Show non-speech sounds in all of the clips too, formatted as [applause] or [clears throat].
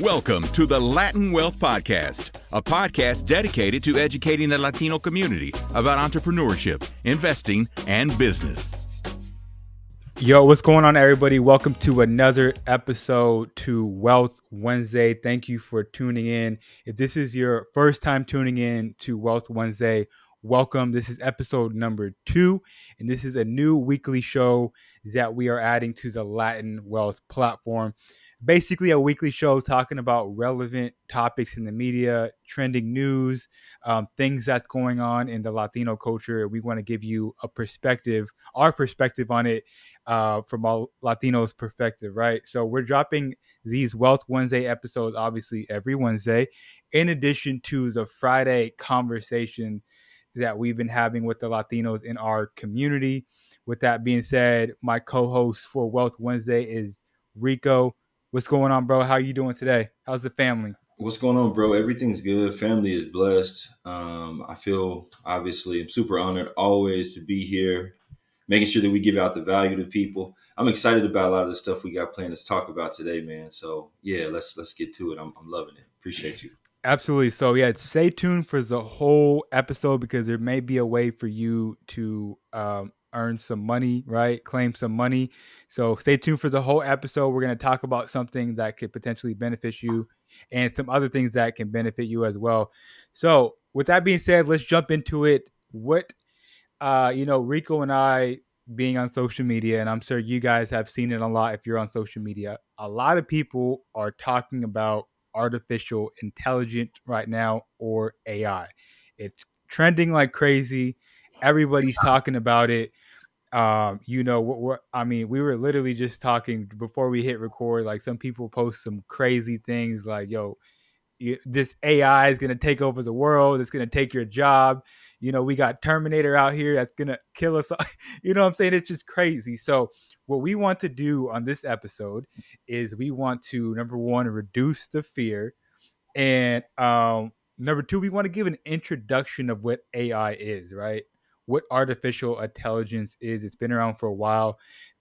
Welcome to the Latin Wealth Podcast, a podcast dedicated to educating the Latino community about entrepreneurship, investing, and business. Yo, what's going on, everybody? Welcome to another episode to Wealth Wednesday. Thank you for tuning in. If this is your first time tuning in to Wealth Wednesday, welcome. This is episode number two, and this is a new weekly show that we are adding to the Latin Wealth platform basically a weekly show talking about relevant topics in the media, trending news, um, things that's going on in the Latino culture. We want to give you a perspective, our perspective on it uh, from a Latinos' perspective, right? So we're dropping these Wealth Wednesday episodes, obviously, every Wednesday, in addition to the Friday conversation that we've been having with the Latinos in our community. With that being said, my co-host for Wealth Wednesday is Rico. What's going on, bro? How you doing today? How's the family? What's going on, bro? Everything's good. Family is blessed. Um, I feel obviously I'm super honored always to be here, making sure that we give out the value to people. I'm excited about a lot of the stuff we got planned to talk about today, man. So yeah, let's let's get to it. I'm, I'm loving it. Appreciate you. Absolutely. So yeah, stay tuned for the whole episode because there may be a way for you to um, earn some money, right? Claim some money. So stay tuned for the whole episode. We're going to talk about something that could potentially benefit you and some other things that can benefit you as well. So, with that being said, let's jump into it. What uh, you know, Rico and I being on social media, and I'm sure you guys have seen it a lot if you're on social media. A lot of people are talking about artificial intelligence right now or AI. It's trending like crazy. Everybody's talking about it. Um you know what, what i mean we were literally just talking before we hit record like some people post some crazy things like yo this ai is going to take over the world it's going to take your job you know we got terminator out here that's going to kill us [laughs] you know what i'm saying? It's just crazy. So what we want to do on this episode is we want to number one reduce the fear and um number two we want to give an introduction of what ai is right what artificial intelligence is. It's been around for a while.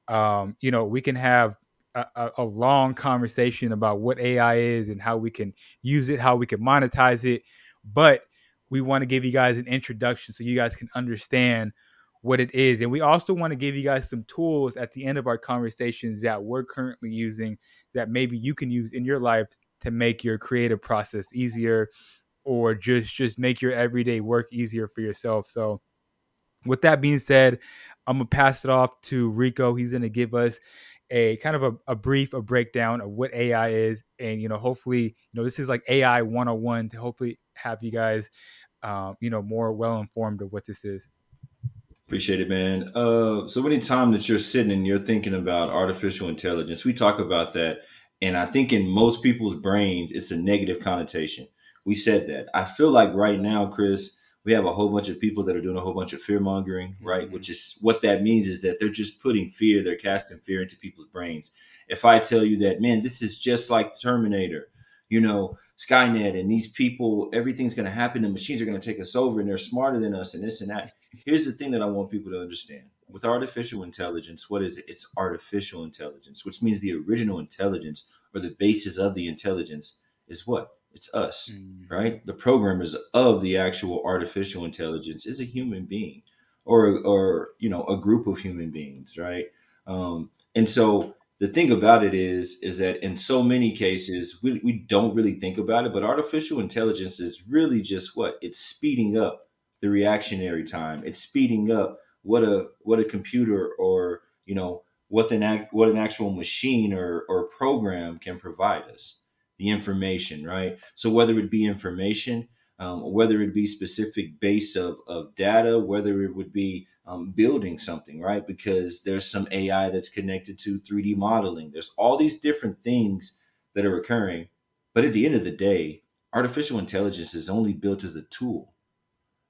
Um, you know, we can have a, a, long conversation about what AI is and how we can use it, how we can monetize it. But we want to give you guys an introduction so you guys can understand what it is. And we also want to give you guys some tools at the end of our conversations that we're currently using that maybe you can use in your life to make your creative process easier or just just make your everyday work easier for yourself. So with that being said, I'm gonna pass it off to Rico. He's gonna give us a kind of a, a, brief a breakdown of what AI is, and you know, hopefully, you know, this is like AI 101 to hopefully have you guys, um, you know, more well informed of what this is. Appreciate it, man. Uh, so anytime that you're sitting and you're thinking about artificial intelligence, we talk about that, and I think in most people's brains, it's a negative connotation. We said that. I feel like right now, Chris we have a whole bunch of people that are doing a whole bunch of fear mongering, right? Mm-hmm. Which is what that means is that they're just putting fear, they're casting fear into people's brains. If I tell you that, man, this is just like Terminator, you know, Skynet, and these people, everything's going to happen, the machines are going to take us over, and they're smarter than us, and this and that. Here's the thing that I want people to understand with artificial intelligence, what is it? It's artificial intelligence, which means the original intelligence or the basis of the intelligence is what? It's us, mm-hmm. right? The programmers of the actual artificial intelligence is a human being, or or you know a group of human beings, right? Um, and so the thing about it is is that in so many cases we, we don't really think about it but artificial intelligence is really just what it's speeding up the reactionary time it's speeding up what a what a computer or you know what an act what an actual machine or or program can provide us the information, right? So whether it be information, um, whether it be specific base of, of data, whether it would be um, building something, right? Because there's some AI that's connected to 3D modeling. There's all these different things that are occurring. But at the end of the day, artificial intelligence is only built as a tool,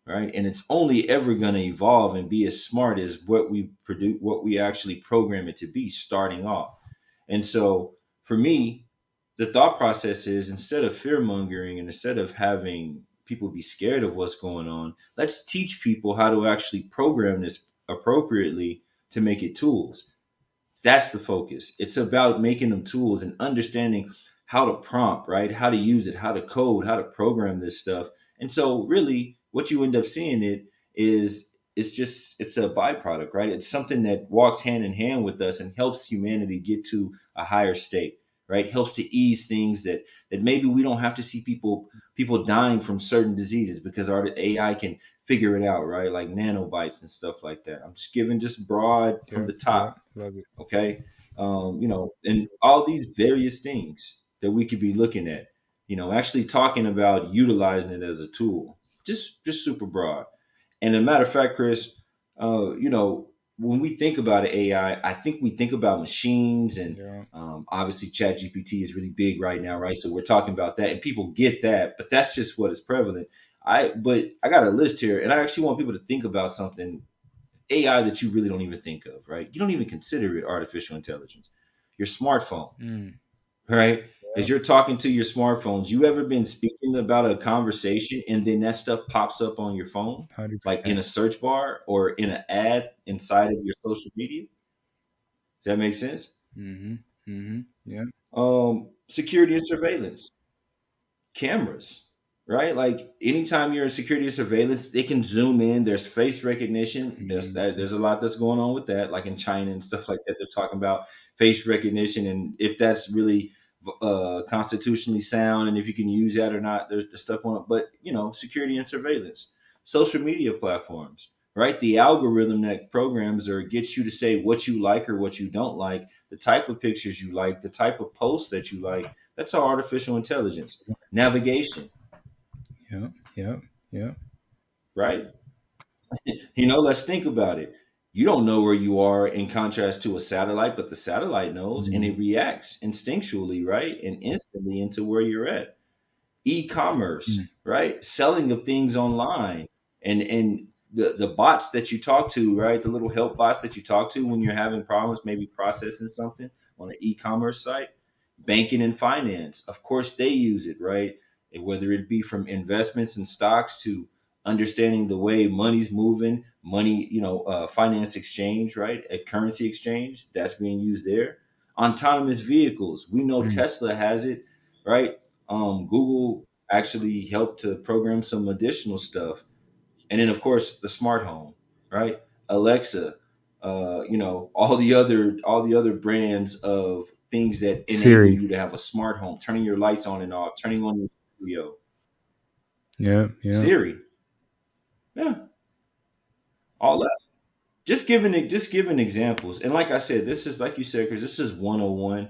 right? And it's only ever going to evolve and be as smart as what we produce, what we actually program it to be starting off. And so for me, the thought process is instead of fear mongering and instead of having people be scared of what's going on, let's teach people how to actually program this appropriately to make it tools. That's the focus. It's about making them tools and understanding how to prompt, right? How to use it, how to code, how to program this stuff. And so really what you end up seeing it is it's just it's a byproduct, right? It's something that walks hand in hand with us and helps humanity get to a higher state, right? Helps to ease things that that maybe we don't have to see people people dying from certain diseases because our AI can figure it out, right? Like nanobites and stuff like that. I'm just giving just broad from the top. Love it. Okay. Um, you know, and all these various things that we could be looking at, you know, actually talking about utilizing it as a tool. Just just super broad. And a matter of fact, Chris, uh, you know, when we think about AI, I think we think about machines and Yeah. um, obviously chat GPT is really big right now, right? So we're talking about that and people get that, but that's just what is prevalent. I but I got a list here and I actually want people to think about something AI that you really don't even think of, right? You don't even consider it artificial intelligence. Your smartphone, Mm. right? As you're talking to your smartphones, you ever been speaking about a conversation and then that stuff pops up on your phone, 100%. like in a search bar or in an ad inside of your social media? Does that make sense? mm-hmm. Mm-hmm. Yeah. Um, security and surveillance, cameras, right? Like anytime you're in security and surveillance, they can zoom in. There's face recognition. There's Mhm. that. There's a lot that's going on with that, like in China and stuff like that. They're talking about face recognition and if that's really uh, constitutionally sound and if you can use that or not. There's the stuff on it, but you know, security and surveillance, social media platforms, right? The algorithm that programs or gets you to say what you like or what you don't like, the type of pictures you like, the type of posts that you like. That's all artificial intelligence. Navigation, Yeah. Yeah. Yeah. right? [laughs] you know, let's think about it. You don't know where you are in contrast to a satellite, but the satellite knows and it reacts instinctually, right? And instantly into where you're at. E-commerce, Mm. right? Selling of things online and and the, the bots that you talk to, right? The little help bots that you talk to when you're having problems, maybe processing something on an e-commerce site, banking and finance. Of course, they use it, right? Whether it be from investments and stocks to understanding the way money's moving, money, you know, uh, finance exchange, right? A currency exchange that's being used there. Autonomous vehicles, we know Mm. Tesla has it, right? Um, Google actually helped to program some additional stuff, and then of course the smart home, right? Alexa, uh, you know, all the other all the other brands of things that enable Siri. you to have a smart home, turning your lights on and off, turning on your studio. Yeah. Yeah. Siri. Yeah. All that. Just giving it just giving examples. And like I said, this is like you said, because this is 101.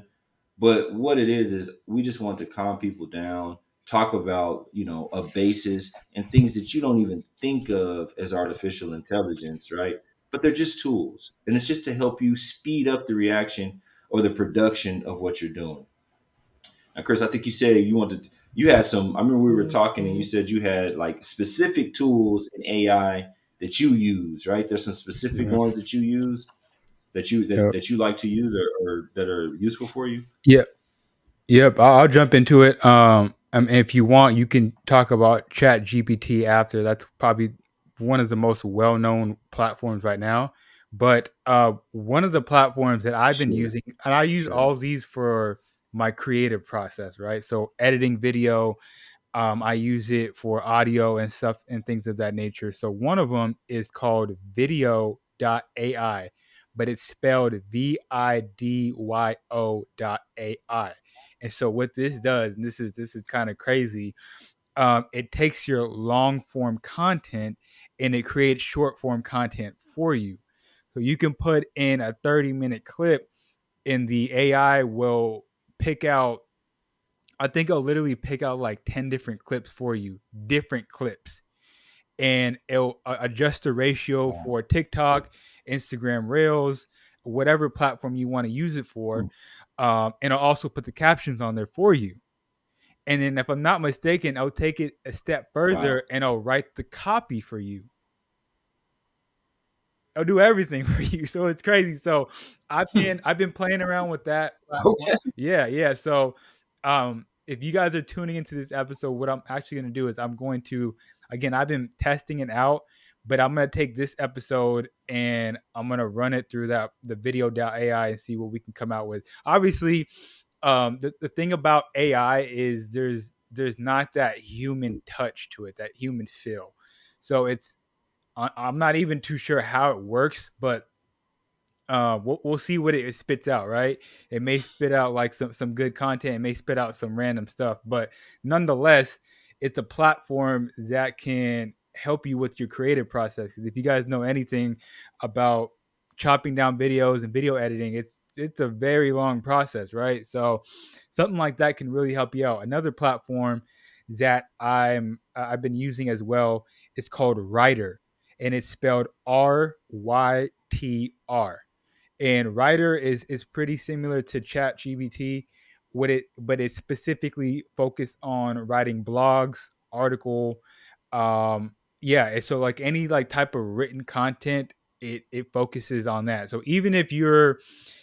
But what it is is we just want to calm people down, talk about, you know, a basis and things that you don't even think of as artificial intelligence, right? But they're just tools. And it's just to help you speed up the reaction or the production of what you're doing. Now, Chris, I think you said you wanted you had some I remember we were mm-hmm. talking and you said you had like specific tools in AI that you use, right? There's some specific ones that you use that you that, Yep. that you like to use or, or that are useful for you. Yep, I'll, I'll jump into it. Um, um, if you want, you can talk about Chat GPT after. That's probably one of the most well-known platforms right now. But uh, one of the platforms that I've been Sure. using, and I use Sure. all these for my creative process, right? So editing video, um, I use it for audio and stuff and things of that nature. So one of them is called Vidyo.ai, but it's spelled V I D Y O dot AI. And so what this does, and this is this is kind of crazy, um, it takes your long form content and it creates short form content for you. So you can put in a 30 minute clip and the AI will pick out I think I'll literally pick out like 10 different clips for you, different clips. And it'll uh, adjust the ratio Wow. for TikTok, Instagram Reels, whatever platform you want to use it for. Um, and I'll also put the captions on there for you. And then, if I'm not mistaken, I'll take it a step further and I'll write the copy for you. I'll do everything [laughs] for you. So it's crazy. So I've been I've been playing around with that. Okay. Yeah, yeah. So um if you guys are tuning into this episode, what I'm actually gonna do is I'm going to again, I've been testing it out, but I'm gonna take this episode and I'm gonna run it through that the vidyo.ai and see what we can come out with. Obviously, um, the, the thing about AI is there's there's not that human touch to it, that human feel. So it's I'm not even too sure how it works, but uh, we'll, we'll see what it spits out. Right? It may spit out like some some good content. It may spit out some random stuff, but nonetheless, it's a platform that can help you with your creative process. If you guys know anything about chopping down videos and video editing, it's it's a very long process, right? So something like that can really help you out. Another platform that I'm I've been using as well is called Rytr, and it's spelled R Y T R. And Rytr is is pretty similar to Chat GPT, what it but it's specifically focused on writing blogs, article, um, yeah. So like any like type of written content, it it focuses on that. So even if you're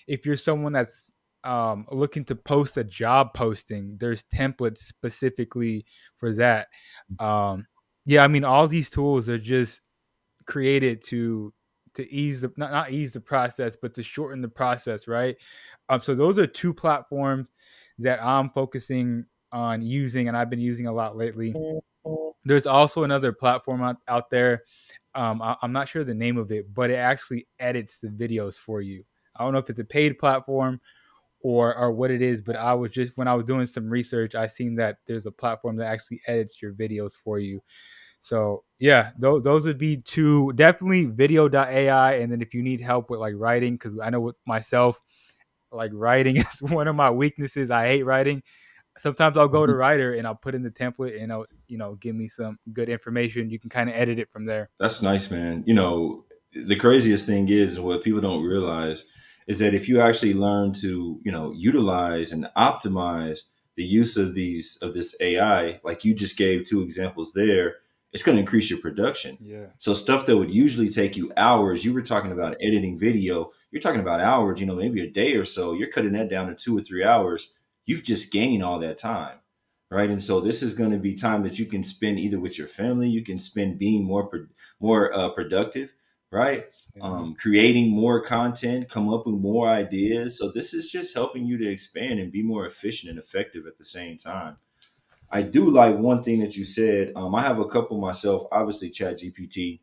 if you're someone that's um, looking to post a job posting, there's templates specifically for that. Um, yeah, I mean, all these tools are just created to to ease the not, not ease the process, but to shorten the process, right? Um, so those are two platforms that I'm focusing on using, and I've been using a lot lately. There's also another platform out, out there. Um, I, I'm not sure the name of it, but it actually edits the videos for you. I don't know if it's a paid platform or or what it is, but I was just when I was doing some research, I seen that there's a platform that actually edits your videos for you. So yeah, those those would be two definitely vidyo.ai. And then if you need help with like writing, because I know with myself, like writing [laughs] is one of my weaknesses. I hate writing. Sometimes I'll go to mm-hmm. Rytr and I'll put in the template and I'll, you know, give me some good information. You can kind of edit it from there. That's nice, man. You know, the craziest thing is what people don't realize is that if you actually learn to, you know, utilize and optimize the use of these of this AI, like you just gave two examples there, it's going to increase your production. Yeah. So stuff that would usually take you hours, you were talking about editing video, you're talking about hours, you know, maybe a day or so, you're cutting that down to 2 or 3 hours. You've just gained all that time. Right? And so this is going to be time that you can spend either with your family, you can spend being more pro- more uh, productive, right? um, creating more content, come up with more ideas. So this is just helping you to expand and be more efficient and effective at the same time. I do like one thing that you said. Um, I have a couple myself. Obviously, Chat GPT.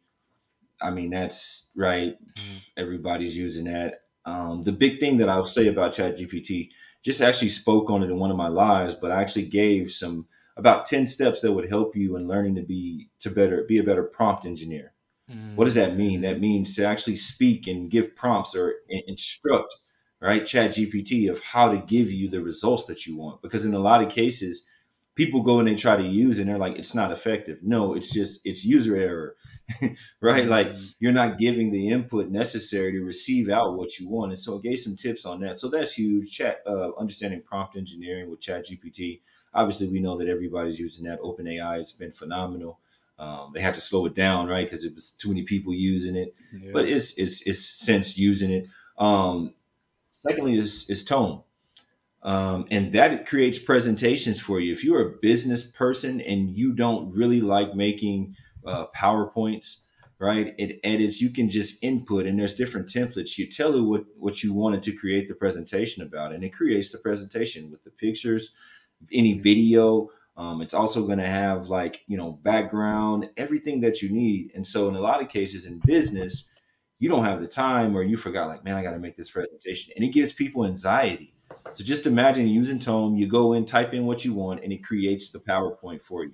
I mean, that's right. Mm-hmm. Everybody's using that. Um, the big thing that I'll say about Chat GPT, just actually spoke on it in one of my lives, but I actually gave some about 10 steps that would help you in learning to be to better be a better prompt engineer Mm. What does that mean? That means to actually speak and give prompts or instruct, right? Chat GPT of how to give you the results that you want. Because in a lot of cases, people go in and try to use and they're like, it's not effective. No, it's just, it's user error, [laughs] right? Like mm-hmm. you're not giving the input necessary to receive out what you want. And so it gave some tips on that. So that's huge. Chat, uh, understanding prompt engineering with Chat GPT. Obviously, we know that everybody's using that. OpenAI, it's been phenomenal. Um, they had to slow it down, right? Because it was too many people using it. Yeah. But it's it's it's since using it. Um, secondly, is is Tome, um, and that creates presentations for you. If you're a business person and you don't really like making uh, powerpoints, right? It edits. You can just input, and there's different templates. You tell it what what you wanted to create the presentation about, and it creates the presentation with the pictures, any video um, it's also going to have like, you know, background, everything that you need. And so, in a lot of cases in business, you don't have the time or you forgot, like, man, I got to make this presentation. And it gives people anxiety. So, just imagine using Tome, you go in, type in what you want, and it creates the PowerPoint for you.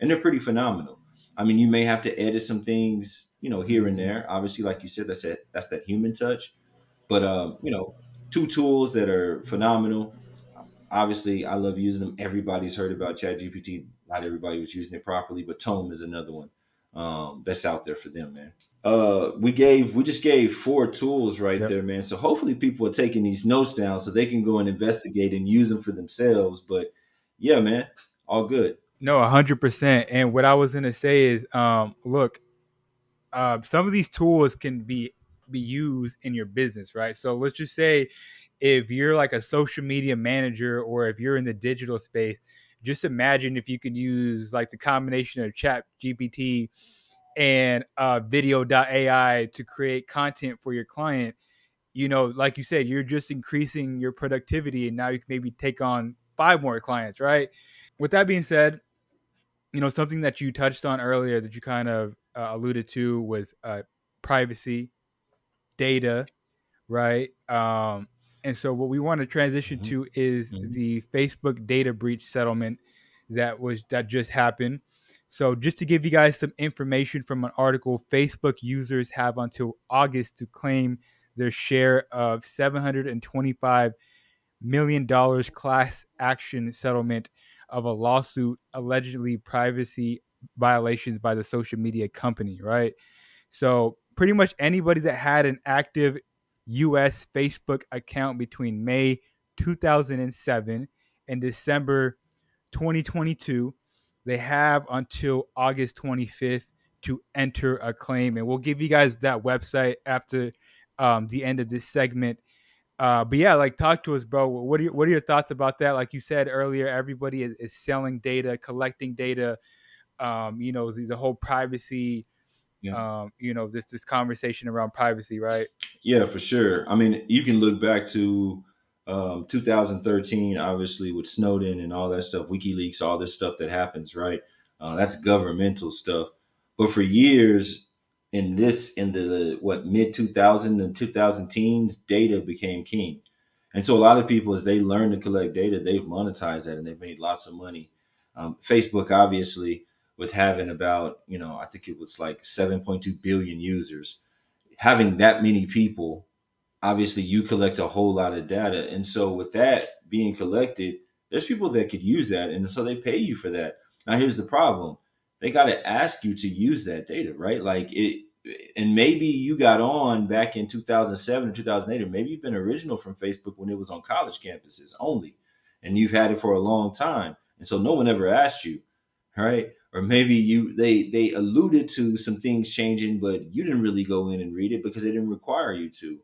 And they're pretty phenomenal. I mean, you may have to edit some things, you know, here and there. Obviously, like you said, that's that, that's that human touch. But, um, you know, two tools that are phenomenal obviously I love using them. Everybody's heard about ChatGPT. Not everybody was using it properly, but Tome is another one um, that's out there for them, man. Uh, we gave we just gave four tools right yep. there, man. So hopefully people are taking these notes down so they can go and investigate and use them for themselves. But yeah, man, all good. No, hundred percent. And what I was gonna say is, um, look, uh, some of these tools can be be used in your business, right? So let's just say if you're like a social media manager or if you're in the digital space, just imagine if you can use like the combination of chat GPT and uh, vidyo.ai to create content for your client. you know, like you said, you're just increasing your productivity, and now you can maybe take on five more clients, right? With that being said, you know, something that you touched on earlier that you kind of uh, alluded to was uh, privacy, data, right? Um, and so what we want to transition mm-hmm. to is mm-hmm. the Facebook data breach settlement that was that just happened. So just to give you guys some information from an article, Facebook users have until August to claim their share of 725 million dollars class action settlement of a lawsuit allegedly privacy violations by the social media company, right? So pretty much anybody that had an active US Facebook account between May 2007 and December 2022, they have until August 25th to enter a claim. And we'll give you guys that website after um, the end of this segment. Uh, but yeah, like talk to us, bro. What are your, what are your thoughts about that? Like you said earlier, everybody is, is selling data, collecting data. Um, you know, the, the whole privacy yeah. um, you know, this this conversation around privacy, right? Yeah, for sure. I mean, you can look back to um, 2013, obviously with Snowden and all that stuff, WikiLeaks, all this stuff that happens, right? Uh, that's governmental stuff. But for years, in this, in the what mid 2000 and 2000 teens, data became king. And so a lot of people, as they learn to collect data, they've monetized that and they've made lots of money. Um, Facebook, obviously, with having about, you know, I think it was like 7.2 billion users. Having that many people, obviously you collect a whole lot of data. And so with that being collected, there's people that could use that. And so they pay you for that. Now here's the problem. They got to ask you to use that data, right? Like it, and maybe you got on back in 2007 or 2008, or maybe you've been original from Facebook when it was on college campuses only, and you've had it for a long time. And so no one ever asked you, right? Or maybe you they they alluded to some things changing but you didn't really go in and read it because they didn't require you to.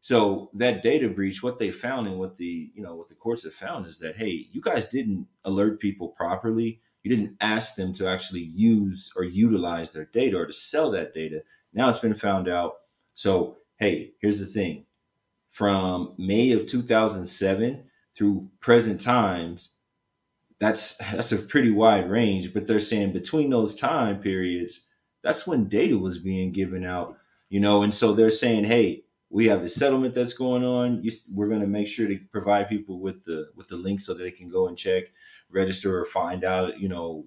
So that data breach what they found and what the you know what the courts have found is that hey you guys didn't alert people properly. You didn't ask them to actually use or utilize their data or to sell that data. Now it's been found out. So hey here's the thing. From may of 2007 through present times that's that's a pretty wide range but they're saying between those time periods that's when data was being given out you know? And so they're saying hey we have the settlement that's going on. You, we're going to make sure to provide people with the with the link so that they can go and check register or find out you know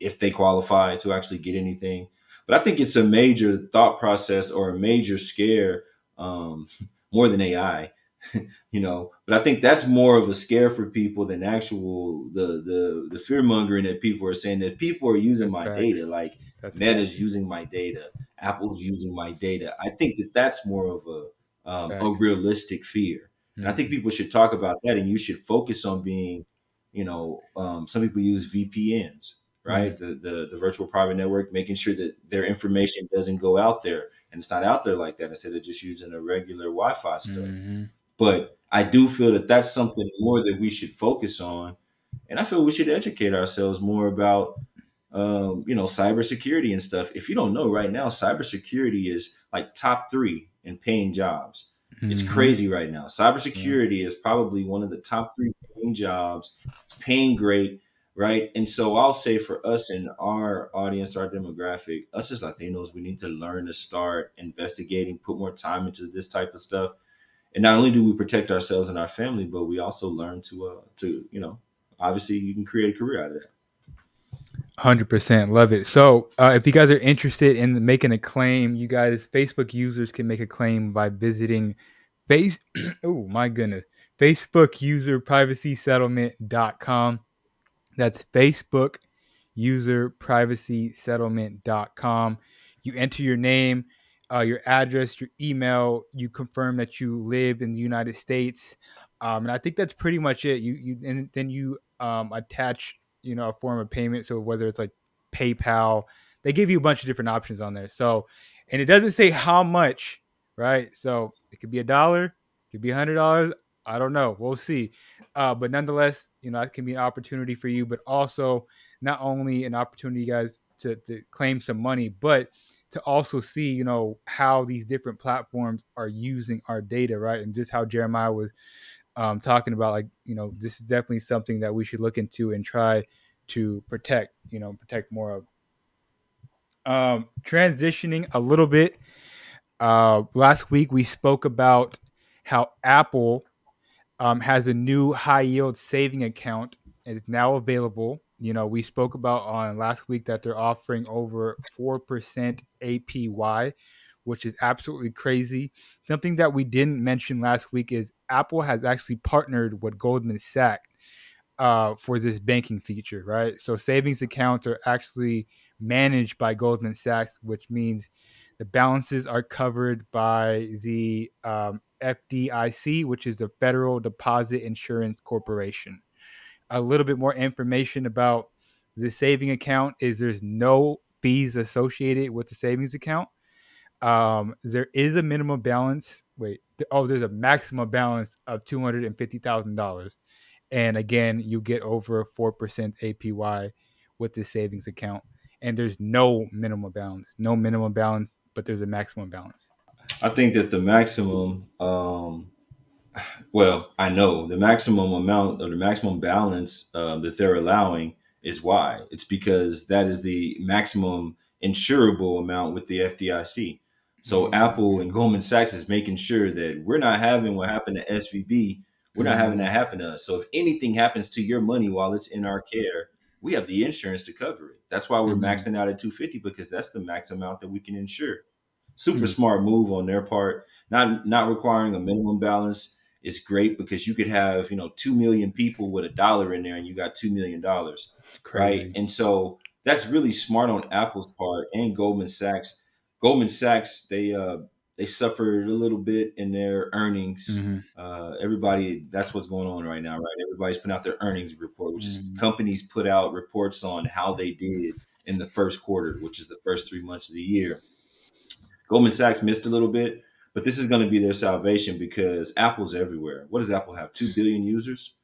if they qualify to actually get anything. But i think it's a major thought process or a major scare um, [laughs] more than ai [laughs] you know but i think that's more of a scare for people than actual the the the fear mongering that people are saying that people are using that's my facts. data like that's meta's facts. using my data apple's using my data i think that that's more of a um, a realistic fear mm-hmm. and i think mm-hmm. people should talk about that and you should focus on being you know um, some people use vpns right mm-hmm. the, the the virtual private network making sure that their information doesn't go out there and it's not out there like that instead of just using a regular wi-fi stuff mm-hmm. But I do feel that that's something more that we should focus on. And I feel we should educate ourselves more about, um, you know, cybersecurity and stuff. If you don't know right now, cybersecurity is like top three in paying jobs. Mm-hmm. It's crazy right now. Cybersecurity yeah. is probably one of the top three paying jobs. It's paying great, right? And so I'll say for us and our audience, our demographic, us as Latinos, we need to learn to start investigating, put more time into this type of stuff and not only do we protect ourselves and our family, but we also learn to uh to you know obviously you can create a career out of that. Hundred percent, love it. So, uh, if you guys are interested in making a claim, you guys, Facebook users can make a claim by visiting face. [clears throat] oh my goodness, Facebook user privacy settlement.com. That's Facebook user privacy settlement.com. You enter your name, uh, your address, your email. You confirm that you live in the United States, um, and I think that's pretty much it. You you and then you um, attach you know a form of payment. So whether it's like PayPal, they give you a bunch of different options on there. So, and it doesn't say how much, right? So it could be a dollar, it could be a hundred dollars. I don't know. We'll see. Uh, but nonetheless, you know, it can be an opportunity for you, but also not only an opportunity, guys, to, to claim some money, but to also see, you know, how these different platforms are using our data, right? And just how Jeremiah was um, talking about, like, you know, this is definitely something that we should look into and try to protect, you know, protect more of. Um, transitioning a little bit, uh, last week we spoke about how Apple um, has a new high yield saving account. And it's now available. You know, we spoke about on last week that they're offering over 4% APY, which is absolutely crazy. Something that we didn't mention last week is Apple has actually partnered with Goldman Sachs uh, for this banking feature, right? So savings accounts are actually managed by Goldman Sachs, which means the balances are covered by the um, FDIC, which is the Federal Deposit Insurance Corporation. A little bit more information about the saving account is there's no fees associated with the savings account. Um, there is a minimum balance. Wait, oh, there's a maximum balance of two hundred and fifty thousand dollars, and again, you get over four percent APY with the savings account. And there's no minimum balance, no minimum balance, but there's a maximum balance. I think that the maximum, um, well, I know the maximum amount or the maximum balance uh, that they're allowing is why. It's because that is the maximum insurable amount with the FDIC. So mm-hmm. Apple and Goldman Sachs is making sure that we're not having what happened to SVB. We're mm-hmm. not having that happen to us. So if anything happens to your money while it's in our care, we have the insurance to cover it. That's why we're mm-hmm. maxing out at 250 because that's the max amount that we can insure super mm-hmm. smart move on their part. Not not requiring a minimum balance is great because you could have you know two million people with a dollar in there and you got two million dollars, right? And so that's really smart on Apple's part and Goldman Sachs. Goldman Sachs they uh, they suffered a little bit in their earnings. Mm-hmm. Uh, everybody, that's what's going on right now, right? Everybody's putting out their earnings report, which mm-hmm. is companies put out reports on how they did in the first quarter, which is the first three months of the year. Goldman Sachs missed a little bit, but this is going to be their salvation because Apple's everywhere. What does Apple have? Two billion users?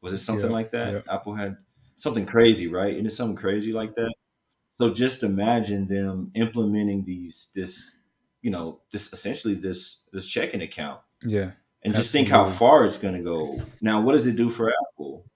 Was it something yeah, like that? Yeah. Apple had something crazy, right? Isn't it something crazy like that? So just imagine them implementing these this you know this essentially this this checking account. Yeah. And absolutely. just think how far it's going to go. Now, what does it do for Apple?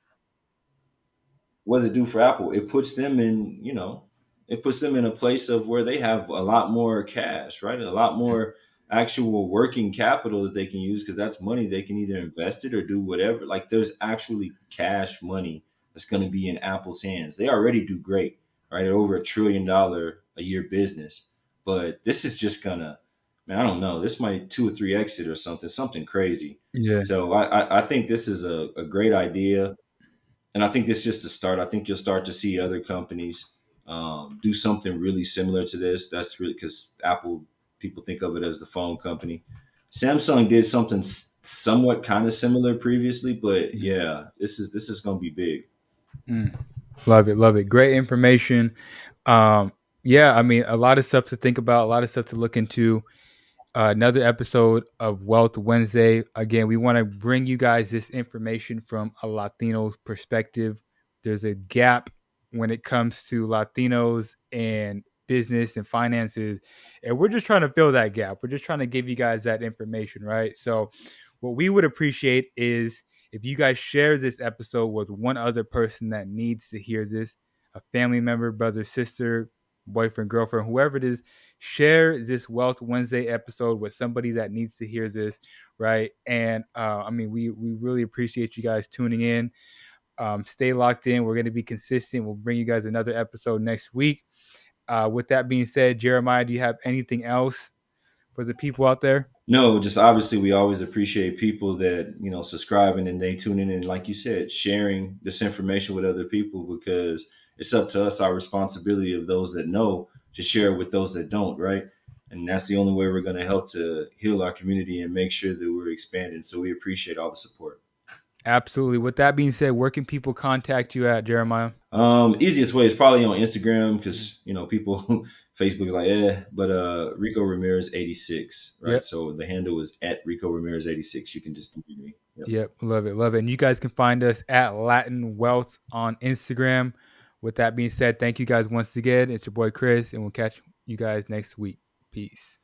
What does it do for Apple? It puts them in, you know, it puts them in a place of where they have a lot more cash, right? A lot more actual working capital that they can use because that's money they can either invest it or do whatever. Like there's actually cash money that's going to be in Apple's hands. They already do great, right? Over a trillion dollar a year business, but this is just gonna, man, I don't know. This might two or three exit or something, something crazy. Yeah. So I, I, I think this is a, a great idea. And I think this is just a start. I think you'll start to see other companies um, do something really similar to this. That's really because Apple people think of it as the phone company. Samsung did something somewhat kind of similar previously, but mm-hmm. yeah, this is this is going to be big. Mm. Love it, love it. Great information. Um, yeah, I mean, a lot of stuff to think about, a lot of stuff to look into. Uh, another episode of Wealth Wednesday. Again, we want to bring you guys this information from a Latino's perspective. There's a gap when it comes to Latinos and business and finances. And we're just trying to fill that gap. We're just trying to give you guys that information, right? So, what we would appreciate is if you guys share this episode with one other person that needs to hear this a family member, brother, sister, boyfriend, girlfriend, whoever it is, share this Wealth Wednesday episode with somebody that needs to hear this, right? And uh, I mean, we we really appreciate you guys tuning in. Um, stay locked in. We're going to be consistent. We'll bring you guys another episode next week. Uh, with that being said, Jeremiah, do you have anything else for the people out there? No, just obviously we always appreciate people that you know subscribing and they tune in and like you said, sharing this information with other people because it's up to us, our responsibility of those that know to share with those that don't, right? And that's the only way we're going to help to heal our community and make sure that we're expanding. So we appreciate all the support. Absolutely. With that being said, where can people contact you at, Jeremiah? Um, easiest way is probably on Instagram because you know people [laughs] Facebook is like eh, but uh Rico Ramirez eighty six, right? Yep. So the handle is at Rico Ramirez eighty six. You can just DM me. Yep. yep, love it, love it. And you guys can find us at Latin Wealth on Instagram. With that being said, thank you guys once again. It's your boy Chris, and we'll catch you guys next week. Peace.